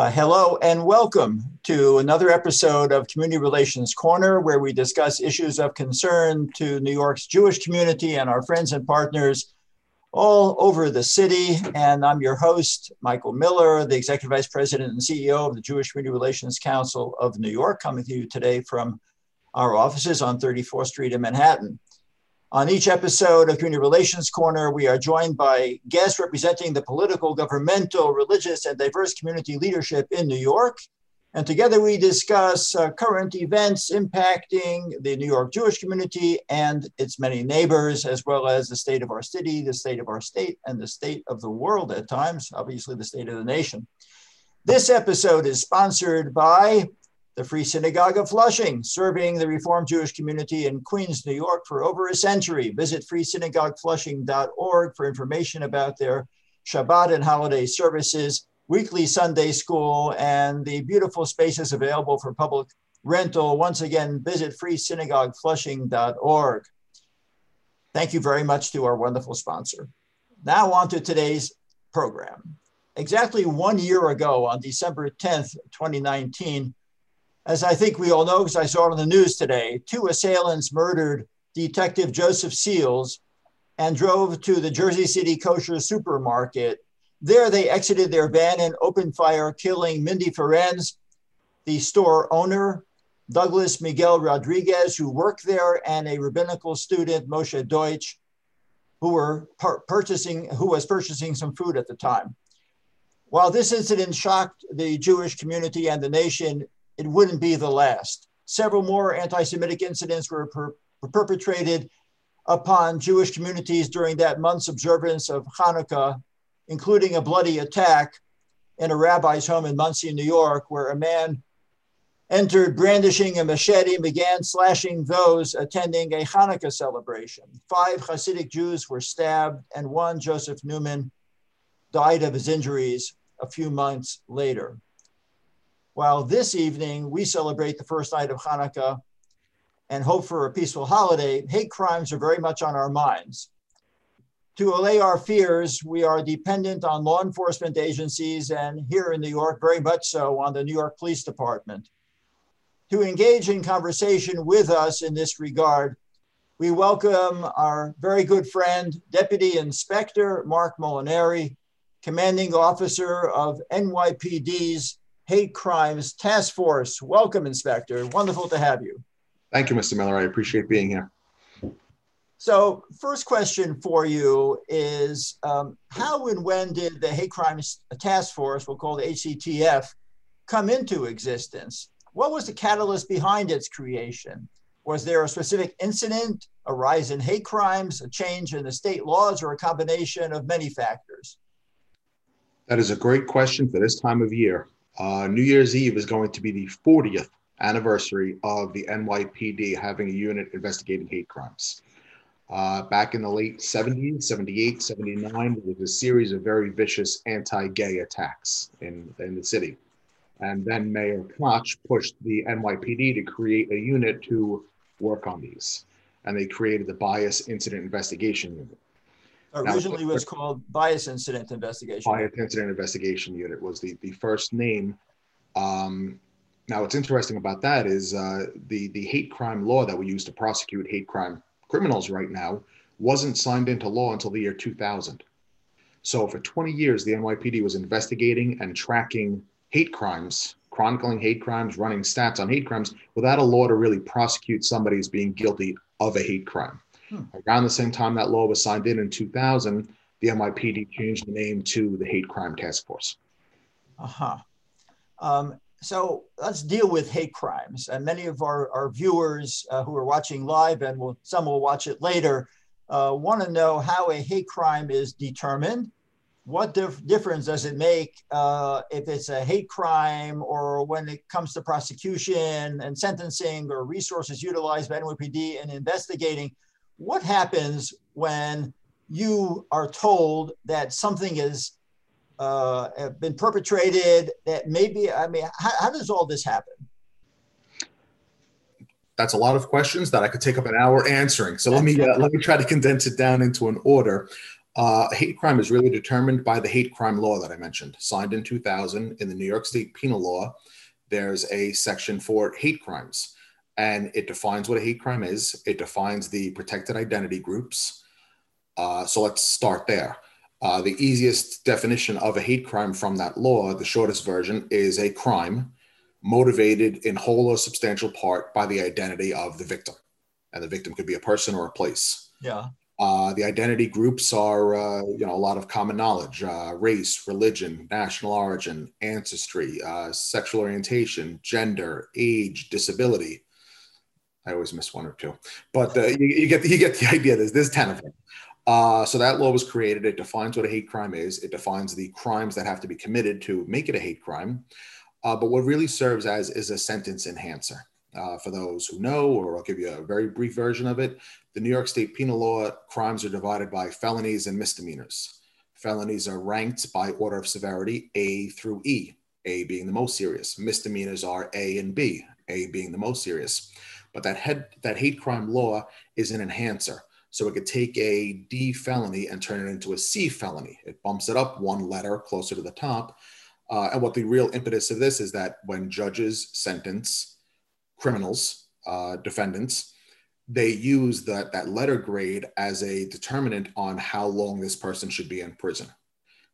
Uh, hello and welcome to another episode of Community Relations Corner, where we discuss issues of concern to New York's Jewish community and our friends and partners all over the city. And I'm your host, Michael Miller, the Executive Vice President and CEO of the Jewish Community Relations Council of New York, coming to you today from our offices on 34th Street in Manhattan. On each episode of Community Relations Corner, we are joined by guests representing the political, governmental, religious, and diverse community leadership in New York. And together we discuss uh, current events impacting the New York Jewish community and its many neighbors, as well as the state of our city, the state of our state, and the state of the world at times, obviously, the state of the nation. This episode is sponsored by the Free Synagogue of Flushing, serving the Reformed Jewish community in Queens, New York for over a century. Visit freesynagogueflushing.org for information about their Shabbat and holiday services, weekly Sunday school, and the beautiful spaces available for public rental. Once again, visit freesynagogueflushing.org. Thank you very much to our wonderful sponsor. Now, on to today's program. Exactly one year ago, on December 10th, 2019, as I think we all know, because I saw it on the news today, two assailants murdered Detective Joseph Seals and drove to the Jersey City kosher supermarket. There, they exited their van and opened fire, killing Mindy Ferencz, the store owner, Douglas Miguel Rodriguez, who worked there, and a rabbinical student, Moshe Deutsch, who were purchasing, who was purchasing some food at the time. While this incident shocked the Jewish community and the nation, it wouldn't be the last. Several more anti Semitic incidents were, per- perpetrated upon Jewish communities during that month's observance of Hanukkah, including a bloody attack in a rabbi's home in Monsey, New York, where a man entered brandishing a machete and began slashing those attending a Hanukkah celebration. Five Hasidic Jews were stabbed, and one, Josef Neumann, died of his injuries a few months later. While this evening we celebrate the first night of Hanukkah and hope for a peaceful holiday, hate crimes are very much on our minds. To allay our fears, we are dependent on law enforcement agencies and here in New York, very much so on the New York Police Department. To engage in conversation with us in this regard, we welcome our very good friend, Deputy Inspector Mark Molinari, Commanding Officer of NYPD's Hate Crimes Task Force. Welcome, Inspector. Wonderful to have you. Thank you, Mr. Miller. I appreciate being here. So, first question for you is um, How and when did the Hate Crimes Task Force, we'll call the HCTF, come into existence? What was the catalyst behind its creation? Was there a specific incident, a rise in hate crimes, a change in the state laws, or a combination of many factors? That is a great question for this time of year. Uh, New Year's Eve is going to be the 40th anniversary of the NYPD having a unit investigating hate crimes. Uh, back in the late 70s, 78, 79, there was a series of very vicious anti gay attacks in, in the city. And then Mayor Koch pushed the NYPD to create a unit to work on these. And they created the Bias Incident Investigation Unit. Originally now, was called Bias Incident Investigation. Bias Incident Investigation Unit was the, the first name. Um, now, what's interesting about that is uh, the, the hate crime law that we use to prosecute hate crime criminals right now wasn't signed into law until the year 2000. So, for 20 years, the NYPD was investigating and tracking hate crimes, chronicling hate crimes, running stats on hate crimes without a law to really prosecute somebody as being guilty of a hate crime. Hmm. Around the same time that law was signed in in 2000, the NYPD changed the name to the Hate Crime Task Force. Uh huh. Um, so let's deal with hate crimes. And many of our, our viewers uh, who are watching live and will, some will watch it later uh, want to know how a hate crime is determined. What dif- difference does it make uh, if it's a hate crime or when it comes to prosecution and sentencing or resources utilized by NYPD in investigating? What happens when you are told that something has uh, been perpetrated that maybe i mean how, how, does all this happen? That's a lot of questions that i could take up an hour answering. So let me uh, let me try to condense it down into an order. Uh, hate crime is really determined by the hate crime law that I mentioned, signed in 2000 in the New York State Penal Law. There's a section for hate crimes, and it defines what a hate crime is. It defines the protected identity groups. Uh, so let's start there. Uh, the easiest definition of a hate crime from that law, the shortest version, is a crime motivated in whole or substantial part by the identity of the victim. And the victim could be a person or a place. Yeah. Uh, the identity groups are, uh, you know, a lot of common knowledge: uh, race, religion, national origin, ancestry, uh, sexual orientation, gender, age, disability. I always miss one or two, but uh, you, you, get the, you get the idea. There's there's ten of them. Uh, so that law was created. It defines what a hate crime is. It defines the crimes that have to be committed to make it a hate crime. but what really serves as is a sentence enhancer. Uh, for those who know, or I'll give you a very brief version of it. The New York State penal law crimes are divided by felonies and misdemeanors. Felonies are ranked by order of severity, A through E, A being the most serious. Misdemeanors are A and B, A being the most serious. But that head, that hate crime law is an enhancer. So it could take a D felony and turn it into a C felony. It bumps it up one letter closer to the top. Uh, and what the real impetus of this is that when judges sentence criminals, uh, defendants, they use that, that letter grade as a determinant on how long this person should be in prison.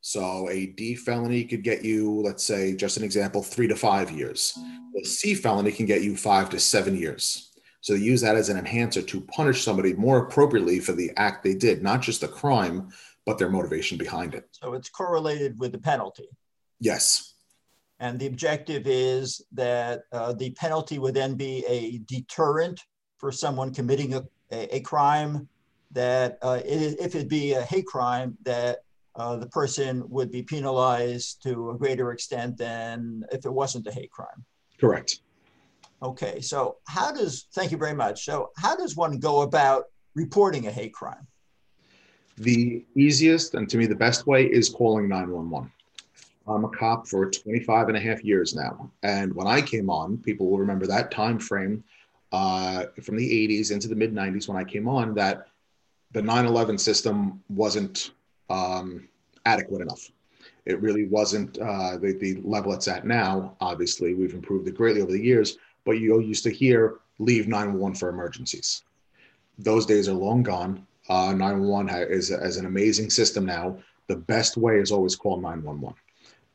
So a D felony could get you, let's say, just an example, three to five years. A C felony can get you five to seven years. So they use that as an enhancer to punish somebody more appropriately for the act they did, not just the crime, but their motivation behind it. So it's correlated with the penalty. Yes. And the objective is that uh, the penalty would then be a deterrent for someone committing a, a, a crime that uh, it, if it be a hate crime, that uh, the person would be penalized to a greater extent than if it wasn't a hate crime. Correct. Okay, so how does, thank you very much. So, how does one go about reporting a hate crime? The easiest and to me the best way is calling 911. I'm a cop for 25 and a half years now. And when I came on, people will remember that time frame uh, from the 80s into the mid 90s when I came on that the 9 11 system wasn't um, adequate enough. It really wasn't uh, the, the level it's at now. Obviously, we've improved it greatly over the years, but you used to hear leave 911 for emergencies. Those days are long gone. Uh, 911 is, is an amazing system now. The best way is always call 911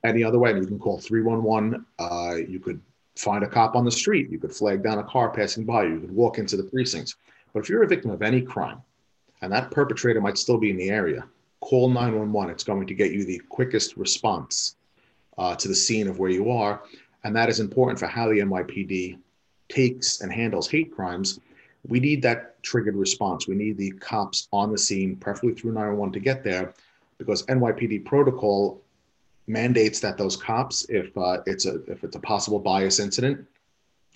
any other way. You can call 311. Uh, you could find a cop on the street. You could flag down a car passing by. You could walk into the precincts. But if you're a victim of any crime and that perpetrator might still be in the area, call 911. It's going to get you the quickest response uh, to the scene of where you are. And that is important for how the NYPD takes and handles hate crimes. We need that triggered response. We need the cops on the scene, preferably through 911 to get there, because NYPD protocol mandates that those cops, if uh, it's a if it's a possible bias incident,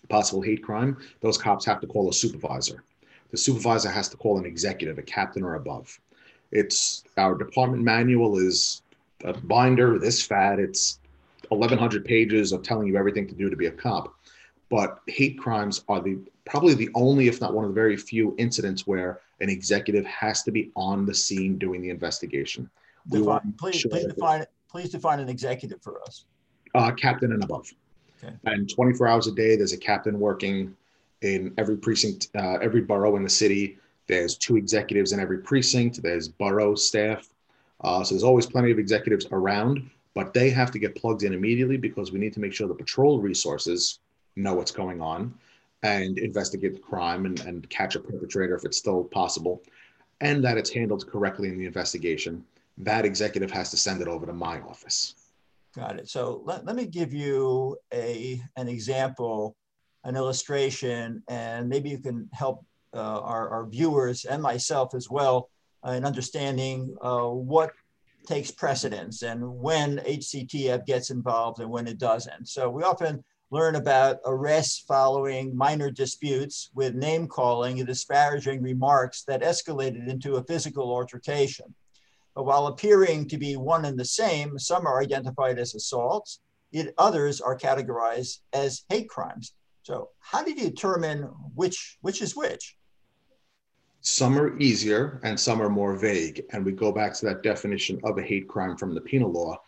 possible hate crime, those cops have to call a supervisor. The supervisor has to call an executive, a captain or above. It's our department manual is a binder this fat. It's 1,100 pages of telling you everything to do to be a cop. But hate crimes are the probably the only, if not one of the very few incidents where an executive has to be on the scene doing the investigation. Define, please, sure please define please define an executive for us. Uh, captain and above. Okay. And 24 hours a day, there's a captain working in every precinct, uh, every borough in the city. There's two executives in every precinct. There's borough staff. Uh, so there's always plenty of executives around, but they have to get plugged in immediately because we need to make sure the patrol resources know what's going on and investigate the crime and, and catch a perpetrator if it's still possible, and that it's handled correctly in the investigation that executive has to send it over to my office. Got it. So let, let me give you a, an example, an illustration, and maybe you can help our, our viewers and myself as well uh, in understanding uh, what takes precedence and when HCTF gets involved and when it doesn't. So we often learn about arrests following minor disputes with name calling and disparaging remarks that escalated into a physical altercation. But while appearing to be one and the same, some are identified as assaults, it, others are categorized as hate crimes. So how do you determine which which is which? Some are easier and some are more vague. And we go back to that definition of a hate crime from the penal law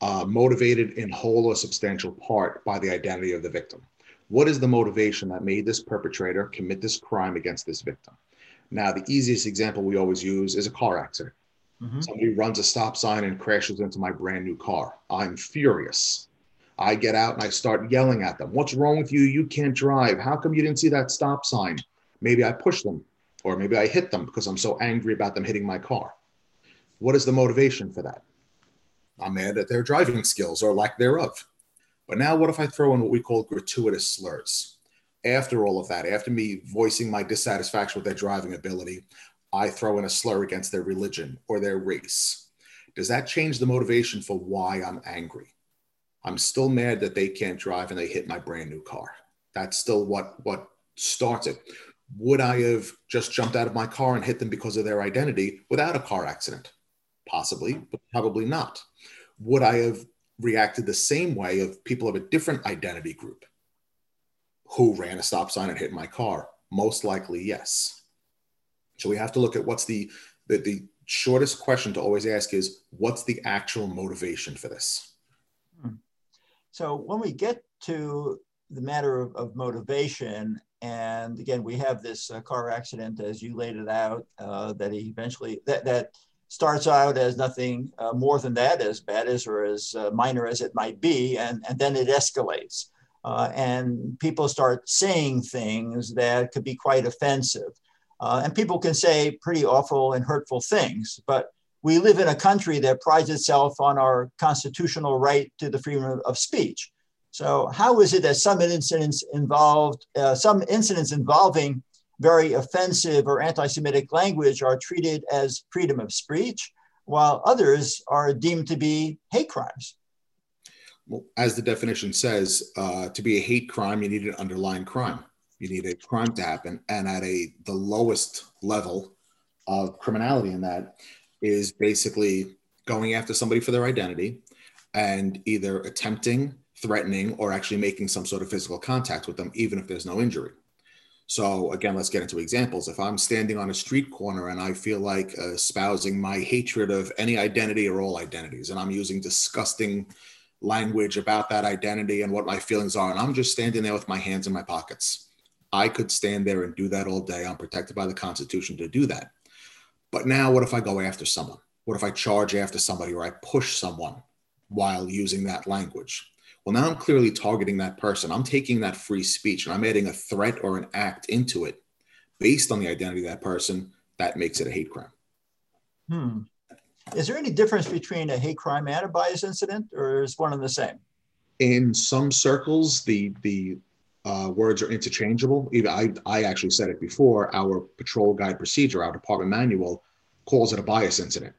uh, motivated in whole or substantial part by the identity of the victim. What is the motivation that made this perpetrator commit this crime against this victim? Now, the easiest example we always use is a car accident. Mm-hmm. Somebody runs a stop sign and crashes into my brand new car. I'm furious. I get out and I start yelling at them. What's wrong with you? You can't drive. How come you didn't see that stop sign? Maybe I push them or maybe I hit them because I'm so angry about them hitting my car. What is the motivation for that? I'm mad at their driving skills or lack thereof. But now, what if I throw in what we call gratuitous slurs? After all of that, after me voicing my dissatisfaction with their driving ability, I throw in a slur against their religion or their race. Does that change the motivation for why I'm angry? I'm still mad that they can't drive and they hit my brand new car. That's still what what starts it. Would I have just jumped out of my car and hit them because of their identity without a car accident? Possibly, but probably not. Would I have reacted the same way of people of a different identity group who ran a stop sign and hit my car? Most likely, yes. So we have to look at what's the, the, the shortest question to always ask is what's the actual motivation for this? Hmm. So when we get to the matter of, of motivation, and again, we have this uh, car accident as you laid it out uh, that he eventually that that starts out as nothing uh, more than that, as bad as or as uh, minor as it might be, and, and then it escalates. Uh, and people start saying things that could be quite offensive. Uh, and people can say pretty awful and hurtful things, but we live in a country that prides itself on our constitutional right to the freedom of speech. So, how is it that some incidents involved, uh, some incidents involving very offensive or anti Semitic language are treated as freedom of speech, while others are deemed to be hate crimes. Well, as the definition says, uh, to be a hate crime, you need an underlying crime. You need a crime to happen. And at a the lowest level of criminality in that is basically going after somebody for their identity and either attempting, threatening, or actually making some sort of physical contact with them, even if there's no injury. So again, let's get into examples. If I'm standing on a street corner and I feel like uh, espousing my hatred of any identity or all identities, and I'm using disgusting language about that identity and what my feelings are, and I'm just standing there with my hands in my pockets, I could stand there and do that all day. I'm protected by the Constitution to do that. But now, what if I go after someone? What if I charge after somebody or I push someone while using that language? Well, now I'm clearly targeting that person. I'm taking that free speech and I'm adding a threat or an act into it based on the identity of that person. That makes it a hate crime. Hmm. Is there any difference between a hate crime and a bias incident, or is one and the same? In some circles, the the uh, words are interchangeable. Even I, I actually said it before. Our patrol guide procedure, our department manual, calls it a bias incident.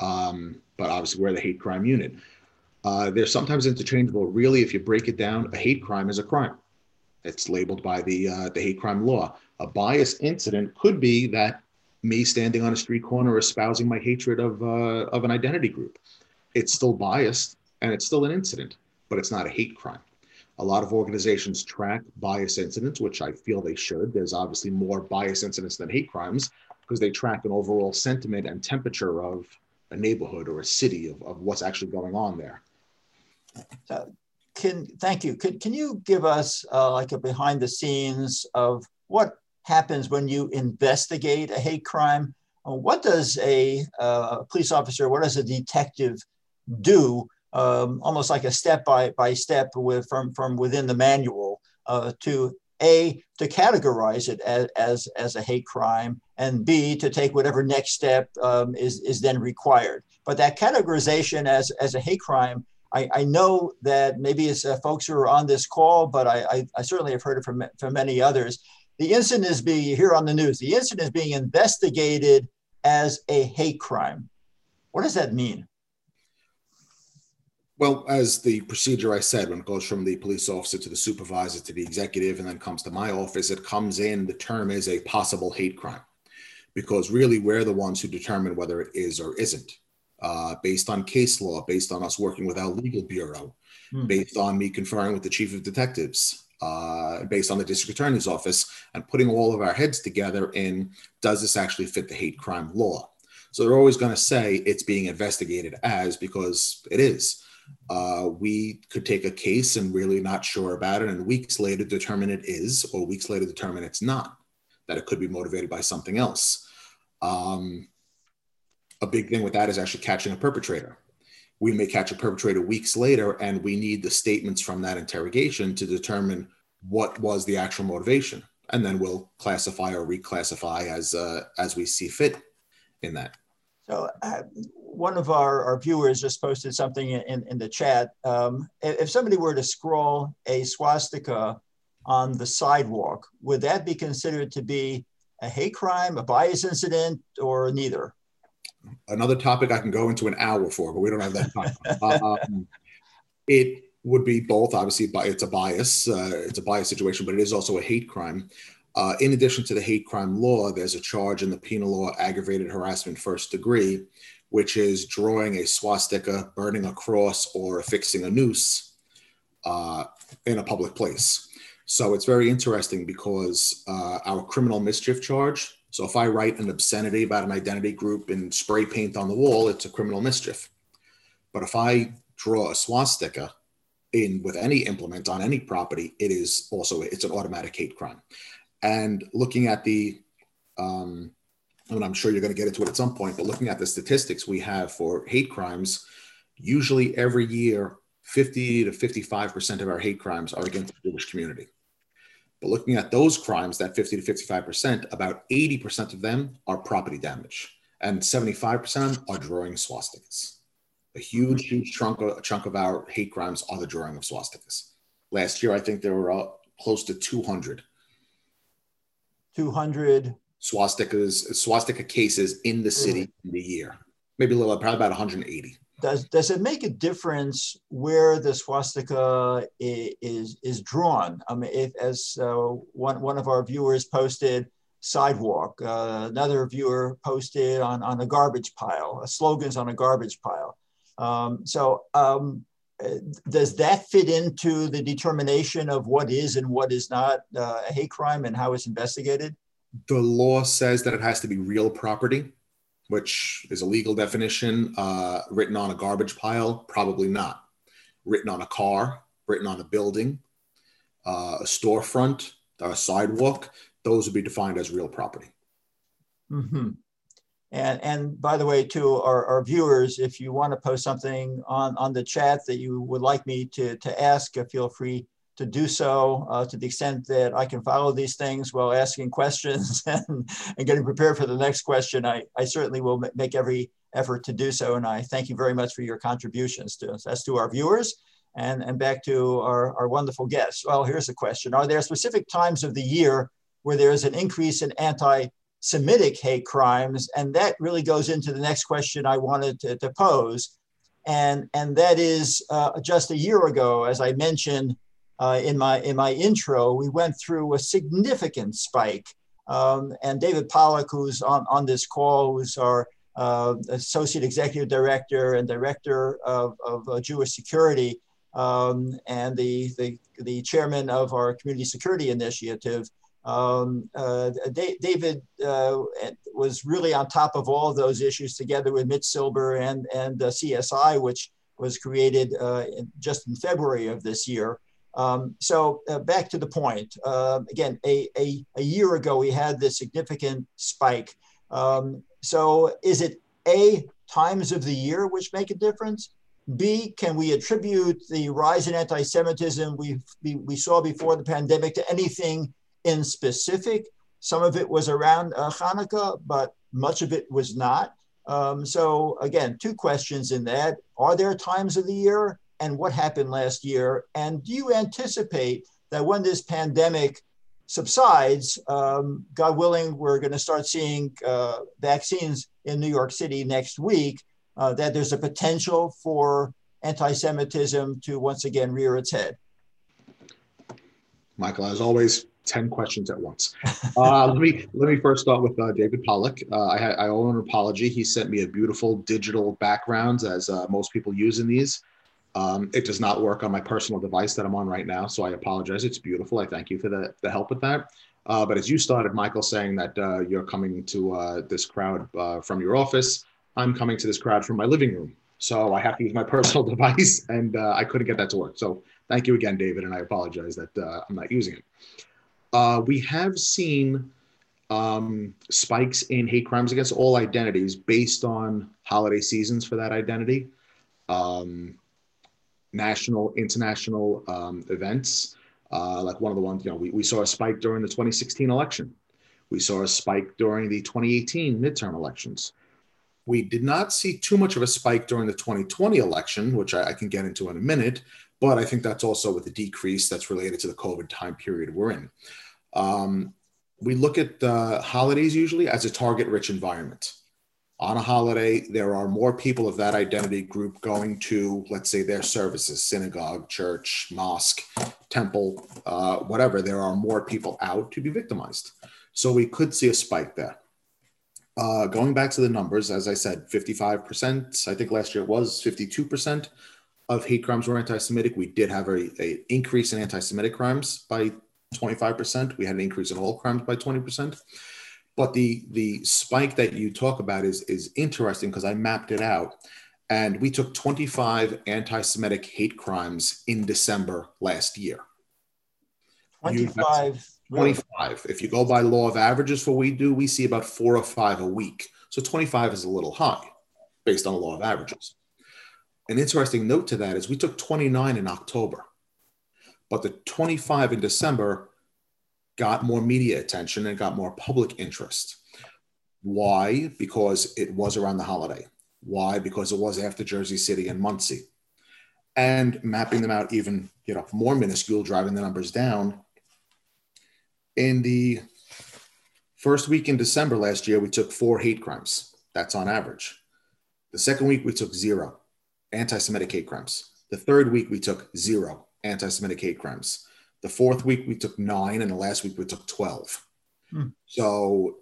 Um, but obviously, we're the hate crime unit. Uh, they're sometimes interchangeable. Really, if you break it down, a hate crime is a crime. It's labeled by the uh, the hate crime law. A bias incident could be that me standing on a street corner espousing my hatred of uh, of an identity group. It's still biased and it's still an incident, but it's not a hate crime. A lot of organizations track bias incidents, which I feel they should. There's obviously more bias incidents than hate crimes because they track an overall sentiment and temperature of a neighborhood or a city of, of what's actually going on there. So can thank you. Can, can you give us uh, like a behind the scenes of what happens when you investigate a hate crime? Uh, what does a uh, police officer, what does a detective do? Um, almost like a step by, by step with from, from within the manual uh, to a to categorize it as, as, as a hate crime and b to take whatever next step um, is, is then required but that categorization as, as a hate crime I, I know that maybe it's uh, folks who are on this call, but I, I, I, certainly have heard it from, from many others. The incident is being here on the news. The incident is being investigated as a hate crime. What does that mean? Well, as the procedure I said, when it goes from the police officer to the supervisor to the executive and then comes to my office, it comes in, the term is a possible hate crime because really we're the ones who determine whether it is or isn't uh, based on case law, based on us working with our legal bureau, hmm. based on me conferring with the chief of detectives. uh, based on the district attorney's office and putting all of our heads together in does this actually fit the hate crime law? So they're always going to say it's being investigated as because it is. Uh, we could take a case and really not sure about it, and weeks later determine it is, or weeks later determine it's not, that it could be motivated by something else. Um, a big thing with that is actually catching a perpetrator. We may catch a perpetrator weeks later, and we need the statements from that interrogation to determine what was the actual motivation, and then we'll classify or reclassify as uh, as we see fit in that. So, uh, one of our, our viewers just posted something in, in the chat. Um, if somebody were to scroll a swastika on the sidewalk, would that be considered to be a hate crime, a bias incident, or neither? Another topic I can go into an hour for, but we don't have that time. um, it would be both. Obviously, it's a bias. Uh, it's a bias situation, but it is also a hate crime. Uh, in addition to the hate crime law, there's a charge in the penal law, aggravated harassment first degree, which is drawing a swastika, burning a cross, or affixing a noose uh, in a public place. So it's very interesting because uh, our criminal mischief charge. So if I write an obscenity about an identity group in spray paint on the wall, it's a criminal mischief. But if I draw a swastika in with any implement on any property, it is also it's an automatic hate crime. And looking at the, um, and I'm sure you're going to get into it at some point, but looking at the statistics we have for hate crimes, usually every year, 50 to 55% of our hate crimes are against the Jewish community. But looking at those crimes, that 50 to 55%, about 80% of them are property damage, and 75% are drawing swastikas. A huge, huge chunk of, chunk of our hate crimes are the drawing of swastikas. Last year, I think there were uh, close to 200 200 swastikas, swastika cases in the city in the year. Maybe a little, probably about 180. Does, does it make a difference where the swastika is, is drawn? I mean, if, as uh, one, one of our viewers posted, sidewalk, uh, another viewer posted on, on a garbage pile, uh, slogans on a garbage pile. Um, so um, does that fit into the determination of what is and what is not uh, a hate crime and how it's investigated? The law says that it has to be real property, which is a legal definition. Uh, written on a garbage pile, probably not. Written on a car, written on a building, uh, a storefront, a sidewalk, those would be defined as real property. Mm-hmm. And, and by the way, to our, our viewers, if you want to post something on, on the chat that you would like me to, to ask, uh, feel free to do so uh, to the extent that I can follow these things while asking questions and, and getting prepared for the next question. I, I certainly will make every effort to do so. And I thank you very much for your contributions to us, as to our viewers. And, and back to our, our wonderful guests. Well, here's a question. Are there specific times of the year where there is an increase in anti Semitic hate crimes. And that really goes into the next question I wanted to, to pose. And, and that is uh, just a year ago, as I mentioned uh, in, my, in my intro, we went through a significant spike. Um, and David Pollock, who's on, on this call, who's our uh, Associate Executive Director and Director of, of uh, Jewish Security, um, and the, the, the chairman of our Community Security Initiative, um, uh, David uh, was really on top of all of those issues together with Mitch Silber and, and CSI, which was created in, just in February of this year. Um, so uh, back to the point, um, again, a, a, a, year ago, we had this significant spike. Um, so is it A, times of the year which make a difference? B, can we attribute the rise in anti-Semitism we, we saw before the pandemic to anything in specific. Some of it was around uh, Hanukkah, but much of it was not. Um, so again, two questions in that. Are there times of the year and what happened last year? And do you anticipate that when this pandemic subsides, um, God willing, we're going to start seeing uh, vaccines in New York City next week, uh, that there's a potential for anti-Semitism to once again rear its head? Michael, as always, 10 questions at once. Uh, let me let me first start with uh, David Pollock. Uh, I, I owe an apology. He sent me a beautiful digital background, as uh, most people use in these. Um, it does not work on my personal device that I'm on right now, so I apologize. It's beautiful. I thank you for the, the help with that. Uh, but as you started, Michael, saying that uh, you're coming to uh, this crowd uh, from your office, I'm coming to this crowd from my living room. So I have to use my personal device, and uh, I couldn't get that to work. So thank you again, David, and I apologize that uh, I'm not using it. we have seen um, spikes in hate crimes against all identities based on holiday seasons for that identity, um, national, international um, events. Uh, like one of the ones, you know, we, we saw a spike during the 2016 election. We saw a spike during the 2018 midterm elections. We did not see too much of a spike during the 2020 election, which I, I can get into in a minute, but I think that's also with the decrease that's related to the COVID time period we're in. Um, we look at the holidays usually as a target rich environment. On a holiday, there are more people of that identity group going to, let's say, their services synagogue, church, mosque, temple, uh, whatever. There are more people out to be victimized. So we could see a spike there. Uh, going back to the numbers, as I said, 55%, I think last year it was 52% of hate crimes were anti Semitic. We did have a, a increase in anti Semitic crimes by 25%. We had an increase in all crimes by 20%. But the the spike that you talk about is is interesting because I mapped it out. And we took 25 anti-Semitic hate crimes in December last year. 25. 25. If you go by law of averages for what we do, we see about four or five a week. So 25 is a little high based on the law of averages. An interesting note to that is we took 29 in October. But the 25 in December got more media attention and got more public interest. Why? Because it was around the holiday. Why? Because it was after Jersey City and Monsey. And mapping them out even, you know, more minuscule, driving the numbers down. In the first week in December last year, we took four hate crimes. That's on average. The second week, we took zero anti Semitic hate crimes. The third week, we took zero anti Semitic hate crimes. The fourth week, we took nine, and the last week, we took 12. Hmm. So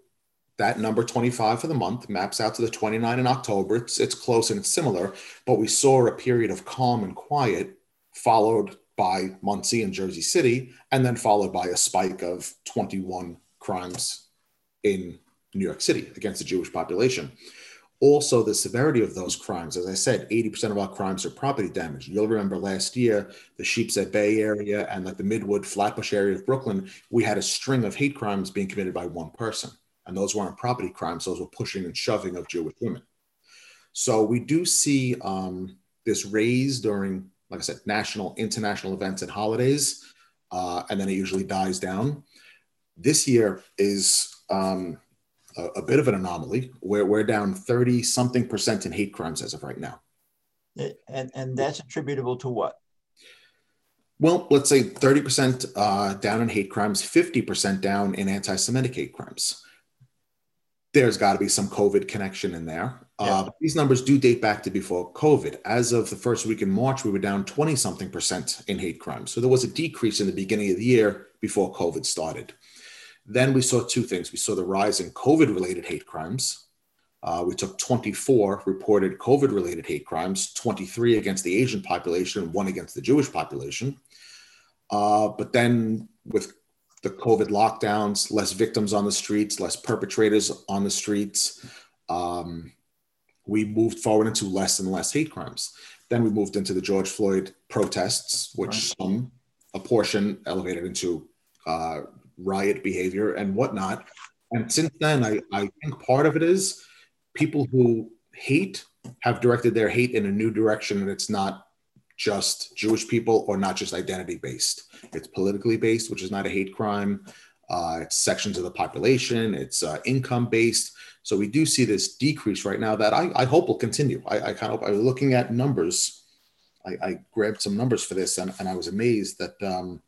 that number 25 for the month maps out to the 29 in October. It's, it's close and it's similar, but we saw a period of calm and quiet followed by Monsey and Jersey City, and then followed by a spike of 21 crimes in New York City against the Jewish population also the severity of those crimes. As I said, 80% of our crimes are property damage. You'll remember last year, the Sheepshead Bay area and like the Midwood, Flatbush area of Brooklyn, we had a string of hate crimes being committed by one person. And those weren't property crimes, those were pushing and shoving of Jewish women. So we do see um, this raise during, like I said, national, international events and holidays, uh, and then it usually dies down. This year is um, a, a bit of an anomaly where we're down 30 something percent in hate crimes as of right now. And, and that's attributable to what? Well, let's say 30% uh, down in hate crimes, 50% down in anti Semitic hate crimes. There's got to be some COVID connection in there. Uh, yeah. Uh, these numbers do date back to before COVID. As of the first week in March, we were down 20 something percent in hate crimes. So there was a decrease in the beginning of the year before COVID started. Then we saw two things. We saw the rise in COVID related hate crimes. Uh, we took 24 reported COVID related hate crimes, 23 against the Asian population, and one against the Jewish population. Uh, but then with the COVID lockdowns, less victims on the streets, less perpetrators on the streets, um, we moved forward into less and less hate crimes. Then we moved into the George Floyd protests, which right. some, a portion elevated into uh, riot behavior and whatnot. And since then, I, I think part of it is people who hate have directed their hate in a new direction, and it's not just Jewish people or not just identity based. It's politically based, which is not a hate crime. Uh, it's sections of the population. It's uh, income based. So we do see this decrease right now that I, I hope will continue. I, I kind of I was looking at numbers. I, I, grabbed some numbers for this, and, and I was amazed that um,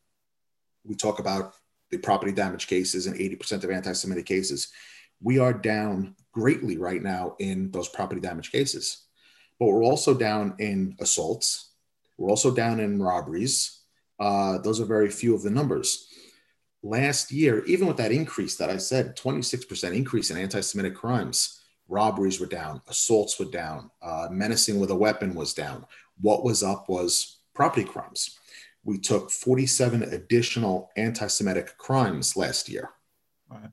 we talk about the property damage cases and 80% of anti-Semitic cases. We are down greatly right now in those property damage cases. But we're also down in assaults. We're also down in robberies. Uh, those are very few of the numbers. Last year, even with that increase that I said, 26% increase in anti Semitic crimes, robberies were down, assaults were down, uh, menacing with a weapon was down. What was up was property crimes. We took 47 additional anti Semitic crimes last year. Right.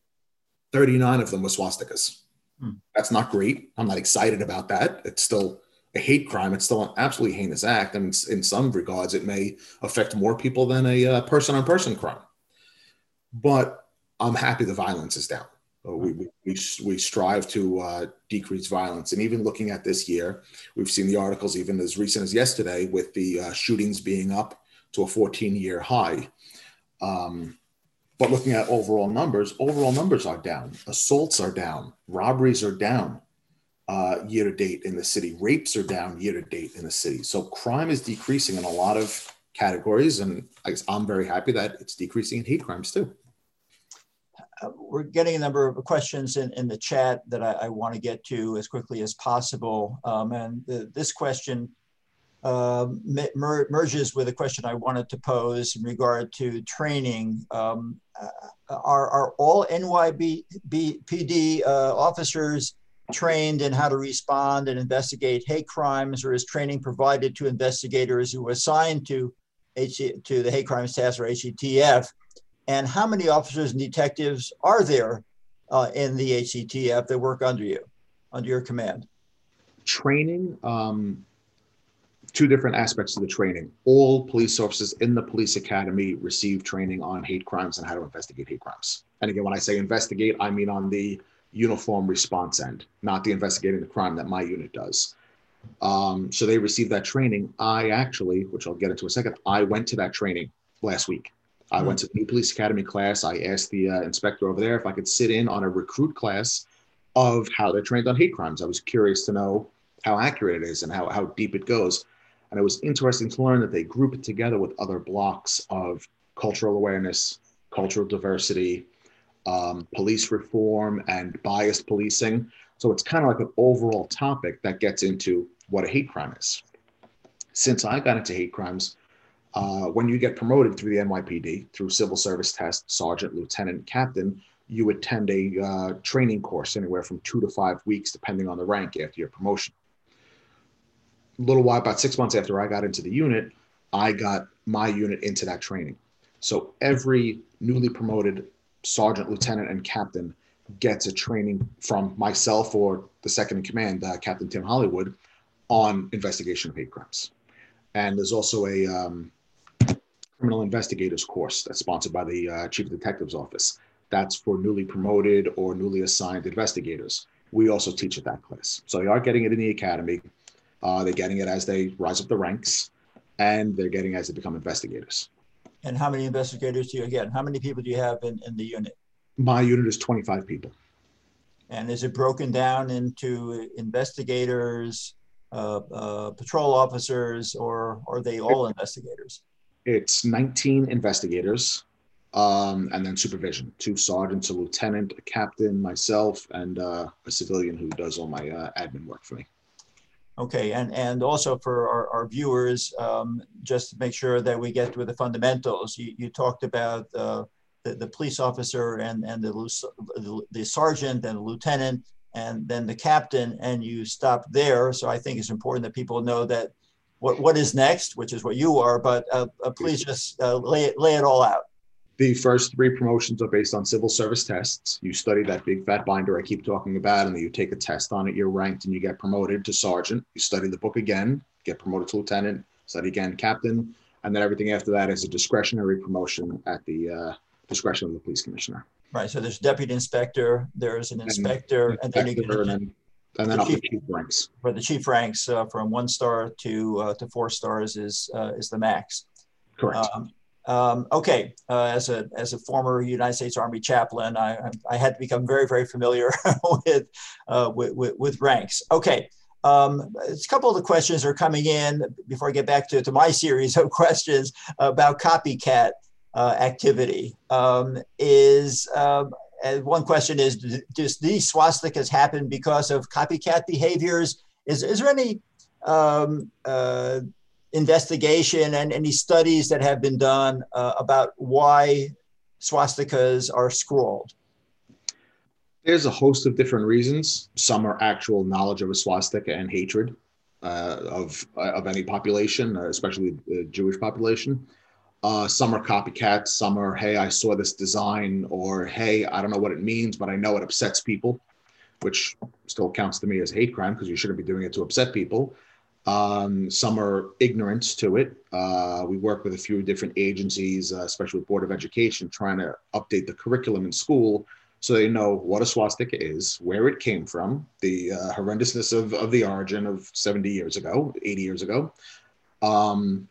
39 of them were swastikas. Hmm. That's not great. I'm not excited about that. It's still a hate crime. It's still an absolutely heinous act. And in some regards, it may affect more people than a person on person crime. But I'm happy the violence is down. Uh, we, we, we, strive to uh, decrease violence. And even looking at this year, we've seen the articles even as recent as yesterday with the uh, shootings being up to a 14 year high. Um, but looking at overall numbers, overall numbers are down. Assaults are down. Robberies are down uh, year to date in the city. Rapes are down year to date in the city. So crime is decreasing in a lot of categories. And I I'm very happy that it's decreasing in hate crimes too. Uh, we're getting a number of questions in, in the chat that I, I want to get to as quickly as possible. Um, and the, this question uh, mer merges with a question I wanted to pose in regard to training. Um, uh, are, are all NYPD uh, officers trained in how to respond and investigate hate crimes, or is training provided to investigators who are assigned to, H to the Hate Crimes Task or HCTF? And how many officers and detectives are there uh, in the HCTF that work under you, under your command? Training, um, two different aspects of the training. All police officers in the police academy receive training on hate crimes and how to investigate hate crimes. And again, when I say investigate, I mean on the uniform response end, not the investigating the crime that my unit does. Um, so they receive that training. I actually, which I'll get into a second, I went to that training last week. I mm-hmm. went to the new police academy class. I asked the uh, inspector over there if I could sit in on a recruit class of how they're trained on hate crimes. I was curious to know how accurate it is and how, how deep it goes. And it was interesting to learn that they group it together with other blocks of cultural awareness, cultural diversity, um, police reform, and biased policing. So it's kind of like an overall topic that gets into what a hate crime is. Since I got into hate crimes, uh, when you get promoted through the NYPD, through civil service test, sergeant, lieutenant, captain, you attend a uh, training course anywhere from two to five weeks, depending on the rank after your promotion. Little while, about six months after I got into the unit, I got my unit into that training. So every newly promoted sergeant, lieutenant, and captain gets a training from myself or the second in command, uh, Captain Tim Hollywood, on investigation of hate crimes. And there's also a um, criminal investigators course that's sponsored by the uh, chief of detectives office. That's for newly promoted or newly assigned investigators. We also teach at that class. So you are getting it in the academy. Uh, they're getting it as they rise up the ranks, and they're getting as they become investigators. And how many investigators do you get? How many people do you have in, in the unit? My unit is 25 people. And is it broken down into investigators, uh, uh, patrol officers, or are they all investigators? it's 19 investigators um, and then supervision two sergeants a lieutenant a captain myself and uh, a civilian who does all my uh, admin work for me okay and and also for our, our viewers um, just to make sure that we get to the fundamentals you, you talked about uh, the, the police officer and and the, the, the sergeant and the lieutenant and then the captain and you stop there so i think it's important that people know that what, what is next, which is what you are, but uh, uh, please just uh, lay, it, lay it all out. The first three promotions are based on civil service tests. You study that big fat binder I keep talking about, and then you take a test on it. You're ranked and you get promoted to sergeant. You study the book again, get promoted to lieutenant, study again, captain, and then everything after that is a discretionary promotion at the uh, discretion of the police commissioner. Right. So there's deputy inspector, there's an inspector, and, and then you get a, and then the chief, the chief ranks. For the chief ranks, uh, from one star to uh, to four stars is uh, is the max. Correct. Um, um, okay, uh, as a as a former United States Army chaplain, I I had to become very very familiar with, uh, with, with with ranks. Okay. Um, a couple of the questions are coming in before I get back to, to my series of questions about copycat uh, activity. Um, is um, one question is, does these swastikas happen because of copycat behaviors? Is, is there any um, uh, investigation and any studies that have been done uh, about why swastikas are scrawled? There's a host of different reasons. Some are actual knowledge of a swastika and hatred. uh, of of any population, especially the Jewish population. Uh, some are copycats. Some are, hey, I saw this design, or hey, I don't know what it means, but I know it upsets people, which still counts to me as hate crime because you shouldn't be doing it to upset people. Um, some are ignorant to it. Uh, we work with a few different agencies, uh, especially with Board of Education, trying to update the curriculum in school so they know what a swastika is, where it came from, the uh, horrendousness of, of the origin of 70 years ago, 80 years ago, um,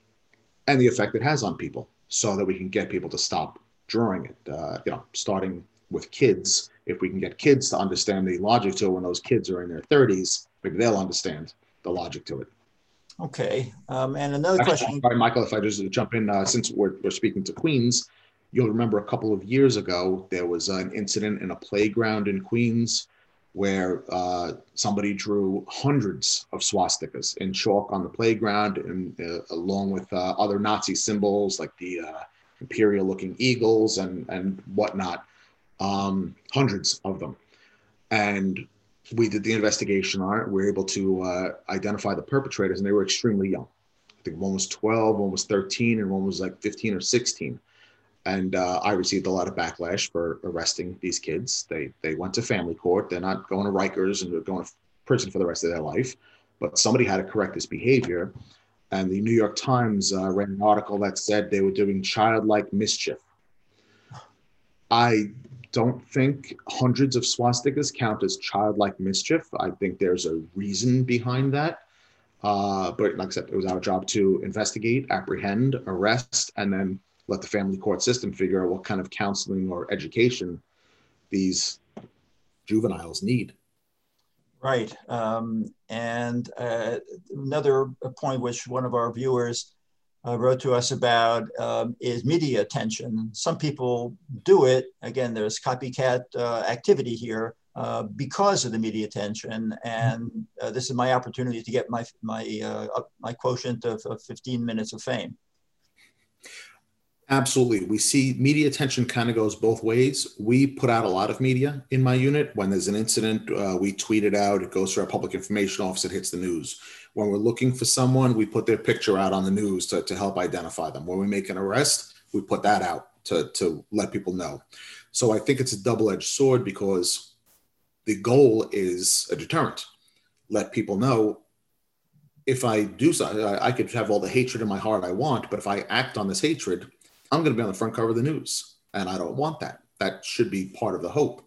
and the effect it has on people so that we can get people to stop drawing it. Uh, you know, starting with kids, if we can get kids to understand the logic to it when those kids are in their 30s, maybe they'll understand the logic to it. Okay. Um, and another Actually, question. Sorry, Michael, if I just jump in, uh, since we're, we're speaking to Queens, you'll remember a couple of years ago, there was an incident in a playground in Queens where uh, somebody drew hundreds of swastikas in chalk on the playground, and uh, along with uh, other Nazi symbols like the uh, imperial-looking eagles and and whatnot, um, hundreds of them. And we did the investigation on it. We were able to uh, identify the perpetrators, and they were extremely young. I think one was 12, one was 13, and one was like 15 or 16 and uh, I received a lot of backlash for arresting these kids. They they went to family court. They're not going to Rikers and they're going to prison for the rest of their life. But somebody had to correct this behavior, and the New York Times uh, ran an article that said they were doing childlike mischief. I don't think hundreds of swastikas count as childlike mischief. I think there's a reason behind that. Uh, but like I said, it was our job to investigate, apprehend, arrest, and then let the family court system figure out what kind of counseling or education these juveniles need. Right. Um, and uh, another point which one of our viewers uh, wrote to us about um, is media attention. Some people do it. Again, there's copycat uh, activity here uh, because of the media attention. And uh, this is my opportunity to get my, my, uh, my quotient of, of 15 minutes of fame. Absolutely. We see media attention kind of goes both ways. We put out a lot of media in my unit. When there's an incident, uh, we tweet it out. It goes to our public information office. It hits the news. When we're looking for someone, we put their picture out on the news to, to help identify them. When we make an arrest, we put that out to, to let people know. So I think it's a double edged sword because the goal is a deterrent. Let people know if I do something, I, I could have all the hatred in my heart I want, but if I act on this hatred, I'm going to be on the front cover of the news. And I don't want that. That should be part of the hope.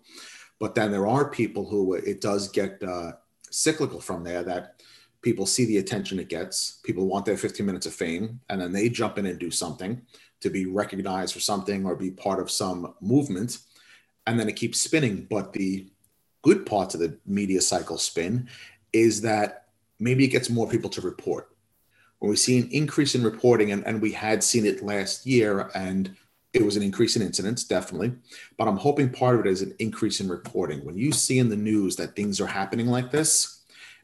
But then there are people who it does get uh, cyclical from there that people see the attention it gets. People want their 15 minutes of fame, and then they jump in and do something to be recognized for something or be part of some movement. And then it keeps spinning. But the good parts of the media cycle spin is that maybe it gets more people to report when we see an increase in reporting, and, and we had seen it last year, and it was an increase in incidents, definitely. But I'm hoping part of it is an increase in reporting. When you see in the news that things are happening like this,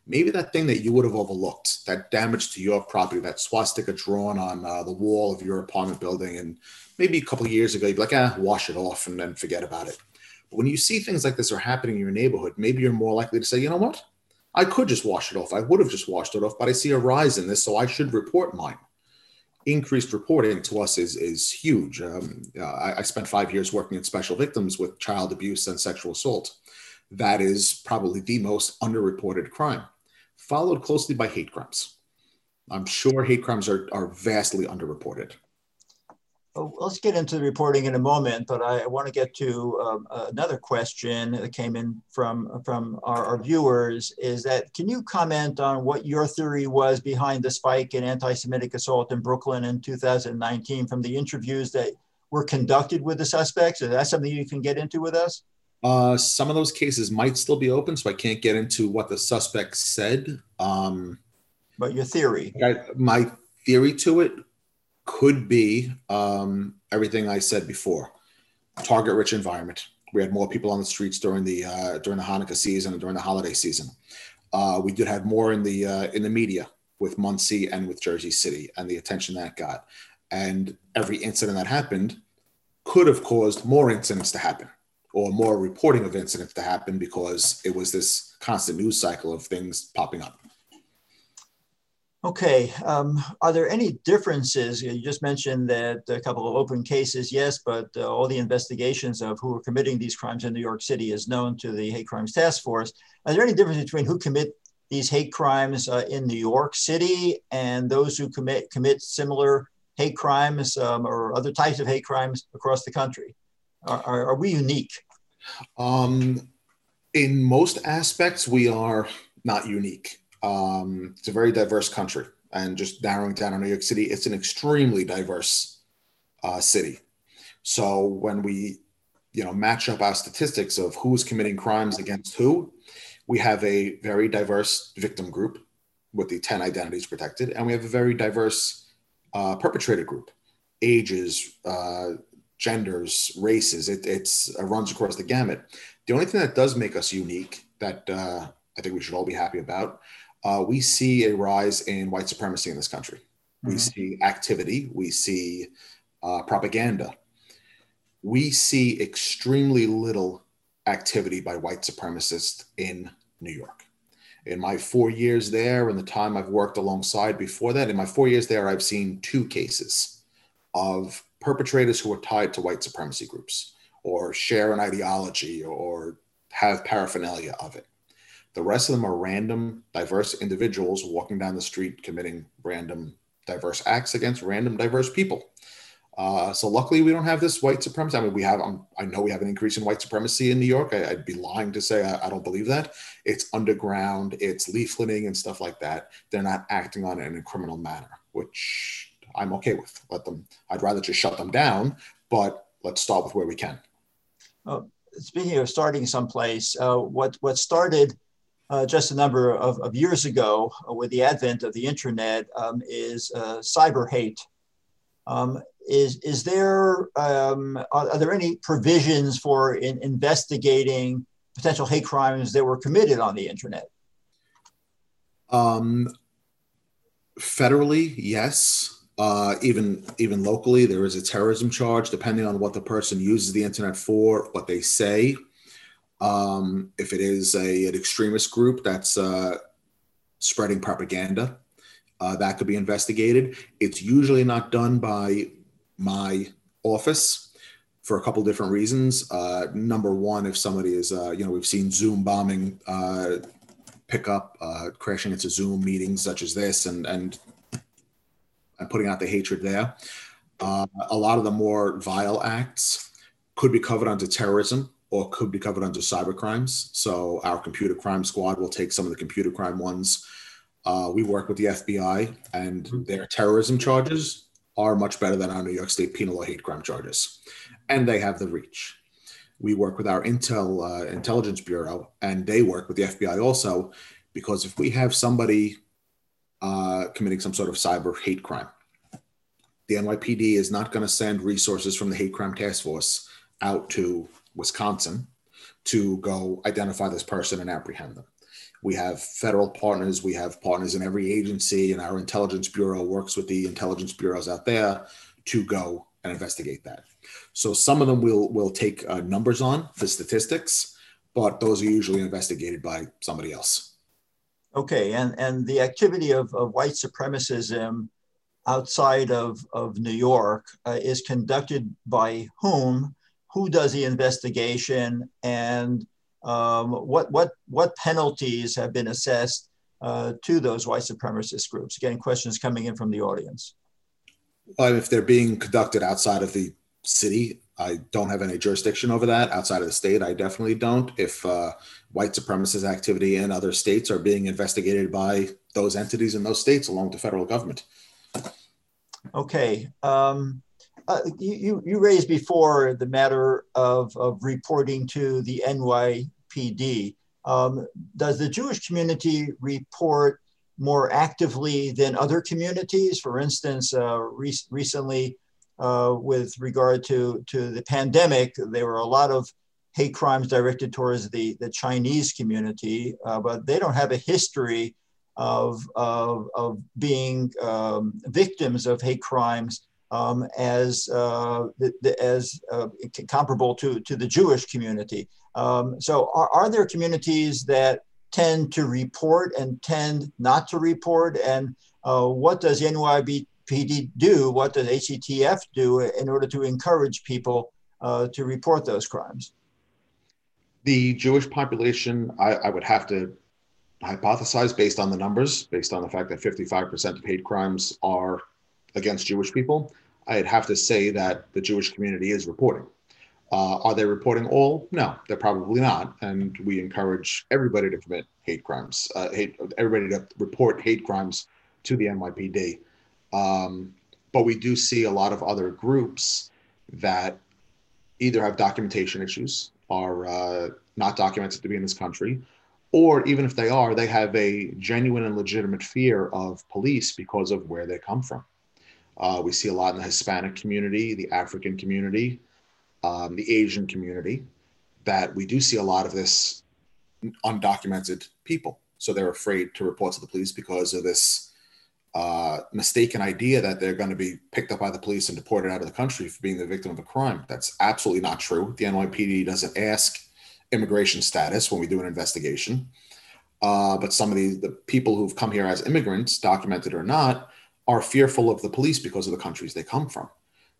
maybe that thing that you would have overlooked, that damage to your property, that swastika drawn on uh, the wall of your apartment building, and maybe a couple years ago, you'd be like, ah, wash it off and then forget about it. But when you see things like this are happening in your neighborhood, maybe you're more likely to say, you know what? I could just wash it off. I would have just washed it off, but I see a rise in this, so I should report mine. Increased reporting to us is is huge. Um, uh, I, I spent five years working in special victims with child abuse and sexual assault. That is probably the most underreported crime, followed closely by hate crimes. I'm sure hate crimes are, are vastly underreported. Oh, let's get into the reporting in a moment, but I want to get to um, another question that came in from, from our, our, viewers is that, can you comment on what your theory was behind the spike in anti-Semitic assault in Brooklyn in 2019 from the interviews that were conducted with the suspects? Is that something you can get into with us? Uh, some of those cases might still be open, so I can't get into what the suspects said. Um, but your theory? I, my theory to it could be um, everything I said before. Target rich environment. We had more people on the streets during the uh, during the Hanukkah season and during the holiday season. Uh, we did have more in the uh, in the media with Monsey and with Jersey City and the attention that got. And every incident that happened could have caused more incidents to happen or more reporting of incidents to happen because it was this constant news cycle of things popping up. Okay. Um, are there any differences? You just mentioned that a couple of open cases, yes, but uh, all the investigations of who are committing these crimes in New York City is known to the Hate Crimes Task Force. Are there any difference between who commit these hate crimes uh, in New York City and those who commit commit similar hate crimes um, or other types of hate crimes across the country? Are, are, we unique? Um, in most aspects, we are not unique. Um, it's a very diverse country, and just narrowing down on New York City, it's an extremely diverse uh, city. So when we, you know, match up our statistics of who's committing crimes against who, we have a very diverse victim group with the 10 identities protected, and we have a very diverse uh, perpetrator group, ages, uh, genders, races. It it's, it runs across the gamut. The only thing that does make us unique that uh, I think we should all be happy about uh, we see a rise in white supremacy in this country. Mm-hmm. We see activity, we see uh, propaganda. We see extremely little activity by white supremacists in New York. In my four years there, and the time I've worked alongside before that, in my four years there, I've seen two cases of perpetrators who are tied to white supremacy groups or share an ideology or have paraphernalia of it. The rest of them are random, diverse individuals walking down the street committing random, diverse acts against random, diverse people. Uh, so luckily, we don't have this white supremacy. I mean, we have. Um, I know we have an increase in white supremacy in New York. I, would be lying to say I, I, don't believe that. It's underground. It's leafleting and stuff like that. They're not acting on it in a criminal manner, which I'm okay with. Let them. I'd rather just shut them down. But let's start with where we can. Uh, speaking of starting someplace, uh, what what started uh, just a number of, of years ago uh, with the advent of the internet um, is uh, cyber hate. Um, is, is there, um, are, are, there any provisions for in investigating potential hate crimes that were committed on the internet? Um, federally, yes. Uh, even even locally, there is a terrorism charge, depending on what the person uses the internet for, what they say. Um, if it is a, an extremist group that's uh, spreading propaganda, uh, that could be investigated. It's usually not done by my office for a couple different reasons. Uh, number one, if somebody is, uh, you know, we've seen Zoom bombing uh, pick up, crashing into Zoom meetings such as this, and and and putting out the hatred there. a lot of the more vile acts could be covered under terrorism or could be covered under cyber crimes. So our computer crime squad will take some of the computer crime ones. Uh, we work with the FBI, and mm-hmm. their terrorism charges are much better than our New York State penal or hate crime charges, and they have the reach. We work with our Intel uh, Intelligence Bureau, and they work with the FBI also, because if we have somebody uh, committing some sort of cyber hate crime, the NYPD is not going to send resources from the Hate Crime Task Force out to Wisconsin to go identify this person and apprehend them. We have federal partners, we have partners in every agency, and our intelligence bureau works with the intelligence bureaus out there to go and investigate that. So some of them will will take uh, numbers on for statistics, but those are usually investigated by somebody else. Okay, and and the activity of, of white supremacism outside of, of New York uh, is conducted by whom who does the investigation and um, what, what, what penalties have been assessed uh, to those white supremacist groups? Again, questions coming in from the audience. Well, if they're being conducted outside of the city, I don't have any jurisdiction over that. Outside of the state, I definitely don't. If uh, white supremacist activity in other states are being investigated by those entities in those states along with the federal government. Okay. Um, uh, you, you raised before the matter of, of reporting to the NYPD. Um, does the Jewish community report more actively than other communities? For instance, uh, re- recently, uh, with regard to, to the pandemic, there were a lot of hate crimes directed towards the, the Chinese community, uh, but they don't have a history of, of, of being um, victims of hate crimes um, as uh, the, the, as uh, comparable to to the Jewish community. Um, so, are, are there communities that tend to report and tend not to report? And uh, what does NYPD do? What does HCTF do in order to encourage people uh, to report those crimes? The Jewish population, I, I would have to hypothesize based on the numbers, based on the fact that 55% of hate crimes are against Jewish people. I'd have to say that the Jewish community is reporting. Uh, are they reporting all? No, they're probably not. And we encourage everybody to commit hate crimes, uh, hate everybody to report hate crimes to the NYPD. Um, but we do see a lot of other groups that either have documentation issues, are uh, not documented to be in this country, or even if they are, they have a genuine and legitimate fear of police because of where they come from. Uh, we see a lot in the Hispanic community, the African community, um, the Asian community, that we do see a lot of this undocumented people. So they're afraid to report to the police because of this uh, mistaken idea that they're going to be picked up by the police and deported out of the country for being the victim of a crime. That's absolutely not true. The NYPD doesn't ask immigration status when we do an investigation. Uh, but some of the, the people who've come here as immigrants, documented or not, are fearful of the police because of the countries they come from.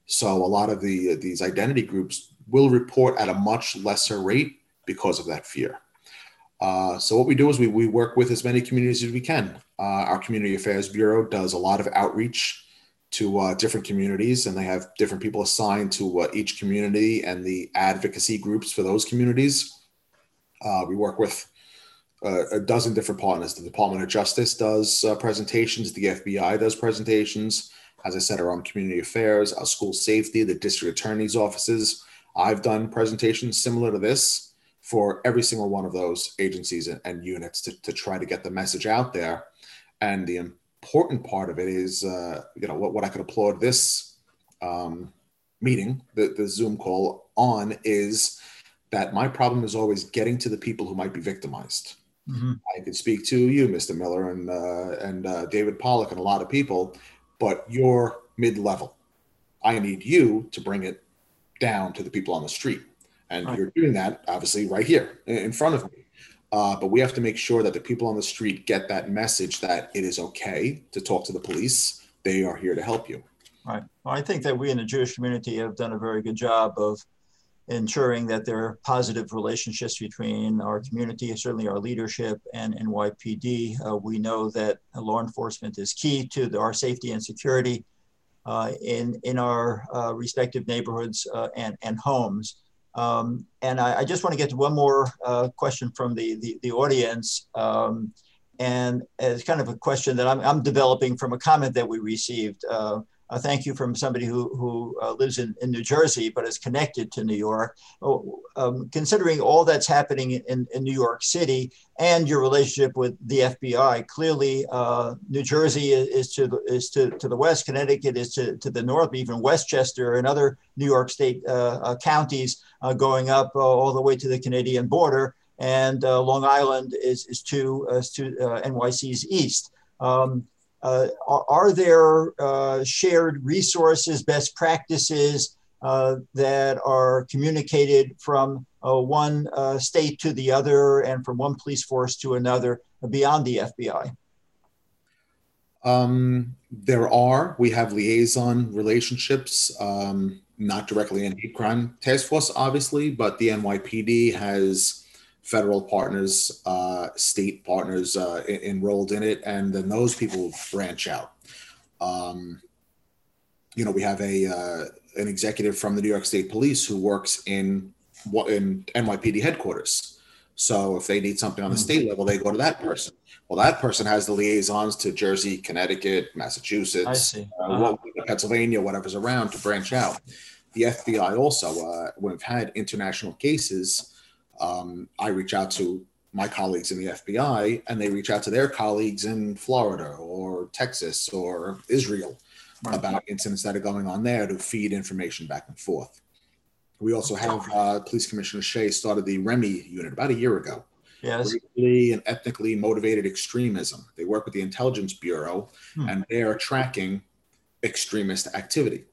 So a lot of the these identity groups will report at a much lesser rate because of that fear. Uh, so what we do is we, we work with as many communities as we can. Uh, our Community Affairs Bureau does a lot of outreach to uh, different communities, and they have different people assigned to uh, each community and the advocacy groups for those communities. Uh, we work with uh, a dozen different partners. The Department of Justice does presentations. The FBI does presentations as I said, around community affairs, our school safety, the district attorney's offices. I've done presentations similar to this for every single one of those agencies and, and units to, to try to get the message out there. And the important part of it is, uh, you know, what, what I could applaud this um, meeting, the, the Zoom call on is that my problem is always getting to the people who might be victimized. Mm-hmm. I could speak to you, Mr. Miller, and uh, and uh, David Pollock, and a lot of people but you're mid level. I need you to bring it down to the people on the street. And right. you're doing that obviously right here in front of me. Uh, but we have to make sure that the people on the street get that message that it is okay to talk to the police. They are here to help you. Right. Well, I think that we in the Jewish community have done a very good job of ensuring that there are positive relationships between our community, certainly our leadership, and NYPD. Uh, we know that law enforcement is key to the, our safety and security uh, in, in our uh, respective neighborhoods uh, and, and homes. Um, and I, I, just want to get to one more uh, question from the, the, the audience. Um, and it's kind of a question that I'm, I'm, developing from a comment that we received. Uh, a thank you from somebody who, who uh, lives in, in New Jersey but is connected to New York. Oh, um, considering all that's happening in, in New York City and your relationship with the FBI, clearly uh, New Jersey is, to the, is to, to the west, Connecticut is to, to the north, even Westchester and other New York State uh, uh counties uh, going up uh, all the way to the Canadian border. And Long Island is, is to, to NYC's east. Um, uh, are, are, there uh, shared resources, best practices uh, that are communicated from uh, one uh, state to the other and from one police force to another beyond the FBI? Um, there are. We have liaison relationships, um, not directly in hate crime task force, obviously, but the NYPD has federal partners, uh, state partners uh, enrolled in it, and then those people branch out. Um, you know, we have a uh, an executive from the New York State Police who works in what in NYPD headquarters. So if they need something on the hmm. state level, they go to that person. Well, that person has the liaisons to Jersey, Connecticut, Massachusetts, uh, uh-huh. Pennsylvania, whatever's around to branch out. The FBI also, uh, when we've had international cases, um, I reach out to my colleagues in the FBI and they reach out to their colleagues in Florida or Texas or Israel right. about incidents that are going on there to feed information back and forth. We also have uh, Police Commissioner Shea started the REMI unit about a year ago. Yes. Racially and ethnically motivated extremism. They work with the Intelligence Bureau hmm. and they are tracking extremist activity.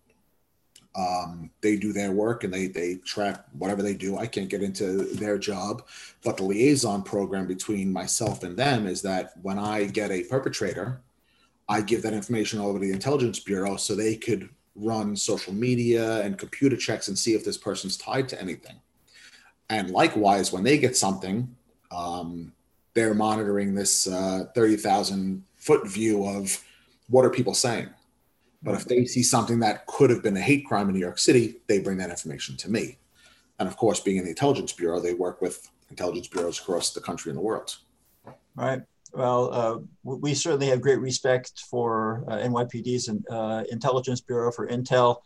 Um, they do their work and they they track whatever they do. I can't get into their job, but the liaison program between myself and them is that when I get a perpetrator, I give that information over to the Intelligence Bureau so they could run social media and computer checks and see if this person's tied to anything. And likewise, when they get something, um, they're monitoring this uh, 30,000 foot view of what are people saying. But if they see something that could have been a hate crime in New York City, they bring that information to me. And of course, being in the Intelligence Bureau, they work with intelligence bureaus across the country and the world. Right. Well, uh, we certainly have great respect for uh, NYPD's uh, Intelligence Bureau for Intel.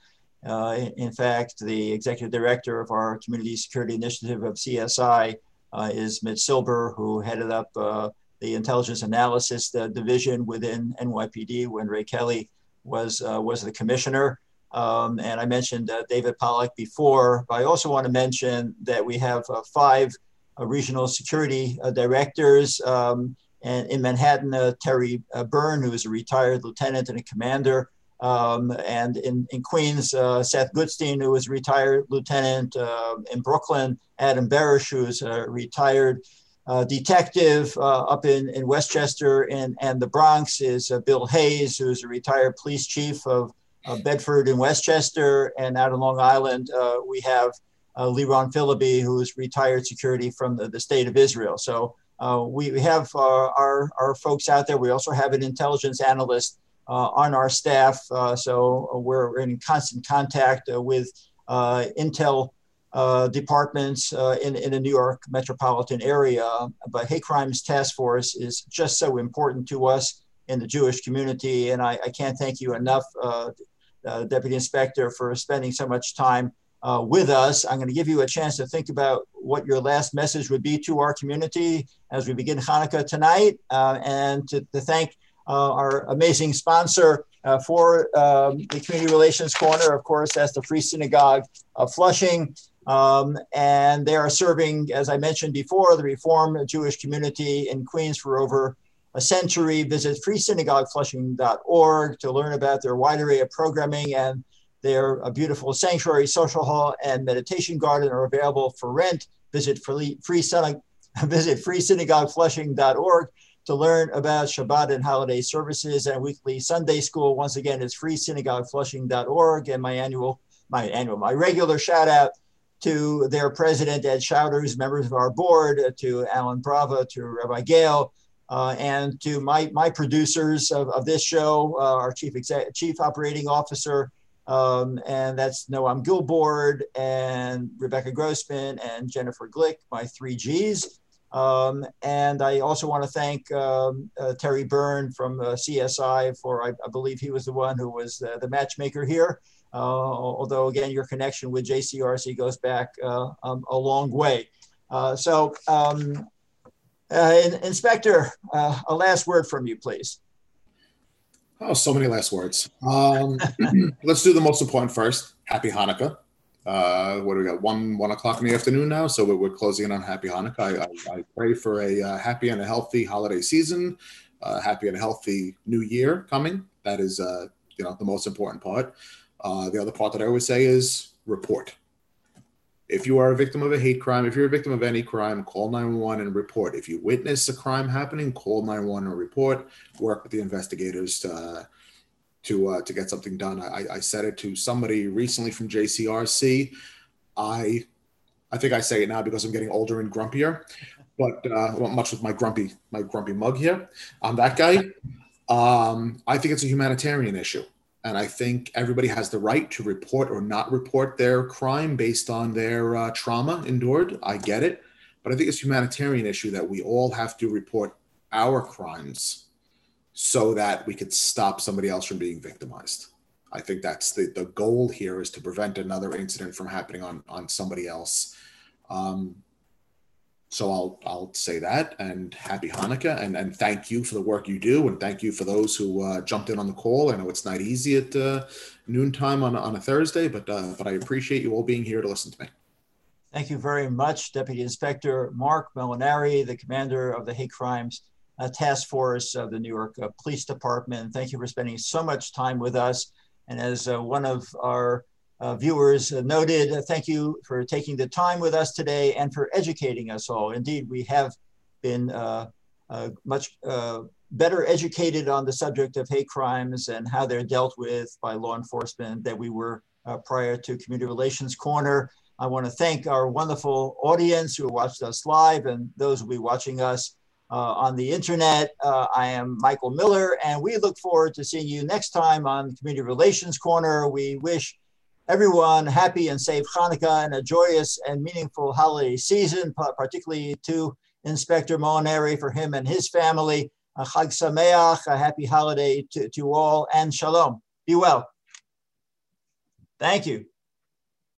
Uh, in fact, the executive director of our Community Security Initiative of CSI uh, is Mitch Silber, who headed up uh, the intelligence analysis division within NYPD when Ray Kelly was was the commissioner. Um, and I mentioned David Pollock before, but I also want to mention that we have five regional security directors. Um, and in Manhattan, uh, Terry uh, Byrne, who is a retired lieutenant and a commander. Um, and in, in Queens, uh, Seth Goodstein, who is a retired lieutenant. Uh, in Brooklyn, Adam Barish, who is a retired uh, detective. Uh, up in, in Westchester and, and the Bronx is Bill Hayes, who is a retired police chief of, Bedford and Westchester. And out on Long Island, we have uh, Liron Philby, who is retired security from the, the state of Israel. So uh, we, we have uh, our, our folks out there. We also have an intelligence analyst uh, on our staff. so we're in constant contact with Intel departments in, in the New York metropolitan area. But hate crimes task force is just so important to us in the Jewish community. And I, I can't thank you enough, uh, uh, Deputy Inspector, for spending so much time uh, with us. I'm going to give you a chance to think about what your last message would be to our community as we begin Hanukkah tonight, uh, and to, to thank uh, our amazing sponsor uh, for um, the Community Relations Corner. Of course, that's the Free Synagogue of Flushing. Um, and they are serving, as I mentioned before, the Reform Jewish community in Queens for over a century. Visit freesynagogueflushing.org to learn about their wide array of programming and they're a beautiful sanctuary, social hall, and meditation garden are available for rent. Visit free, free visit freesynagogueflushing.org to learn about Shabbat and holiday services and weekly Sunday school. Once again, it's freesynagogueflushing.org. And my annual, my annual, my regular shout out to their president, Ed Shouters, members of our board, uh, to Alan Brava, to Rabbi Gale, uh, and to my, my producers of, of this show, uh, our chief, exec- chief operating officer, um, and that's Noam Gilboard and Rebecca Grossman and Jennifer Glick, my three Gs. Um, and I also want to thank um, uh, Terry Byrne from uh, CSI for, I, I, believe he was the one who was the matchmaker here. Uh, although, again, your connection with JCRC goes back uh, um, a long way. Uh, so, um, Inspector, a last word from you, please. Oh, so many last words. Um, let's do the most important first. Happy Hanukkah. Uh, what do we got? One one o'clock in the afternoon now, so we're, we're closing in on Happy Hanukkah. I, I, I pray for a uh, happy and a healthy holiday season, uh, happy and healthy New Year coming. That is, you know, the most important part. Uh, the other part that I always say is report. If you are a victim of a hate crime, if you're a victim of any crime, call 911 and report. If you witness a crime happening, call 911 and report. Work with the investigators to to, uh, to get something done. I, I said it to somebody recently from JCRC. I I think I say it now because I'm getting older and grumpier, but uh, well, much with my grumpy my grumpy mug here. I'm that guy. Um, I think it's a humanitarian issue. And I think everybody has the right to report or not report their crime based on their uh, trauma endured. I get it. But I think it's a humanitarian issue that we all have to report our crimes so that we could stop somebody else from being victimized. I think that's the, the goal here is to prevent another incident from happening on, on somebody else. Um, so I'll I'll say that and happy Hanukkah and and thank you for the work you do and thank you for those who uh, jumped in on the call. I know it's not easy at uh, noontime on on a Thursday, but uh, but I appreciate you all being here to listen to me. Thank you very much, Deputy Inspector Mark Molinari, the commander of the Hate Crimes uh, Task Force of the New York uh, Police Department. Thank you for spending so much time with us. And as uh, one of our uh, viewers noted, uh, thank you for taking the time with us today and for educating us all. Indeed, we have been uh, uh much uh, better educated on the subject of hate crimes and how they're dealt with by law enforcement than we were uh, prior to Community Relations Corner. I want to thank our wonderful audience who watched us live and those who will be watching us uh, on the internet. Uh, I am Michael Miller, and we look forward to seeing you next time on Community Relations Corner. We wish everyone happy and safe Hanukkah and a joyous and meaningful holiday season, particularly to Inspector Molinari for him and his family. A Chag Sameach, a happy holiday to, to all, and Shalom. Be well. Thank you.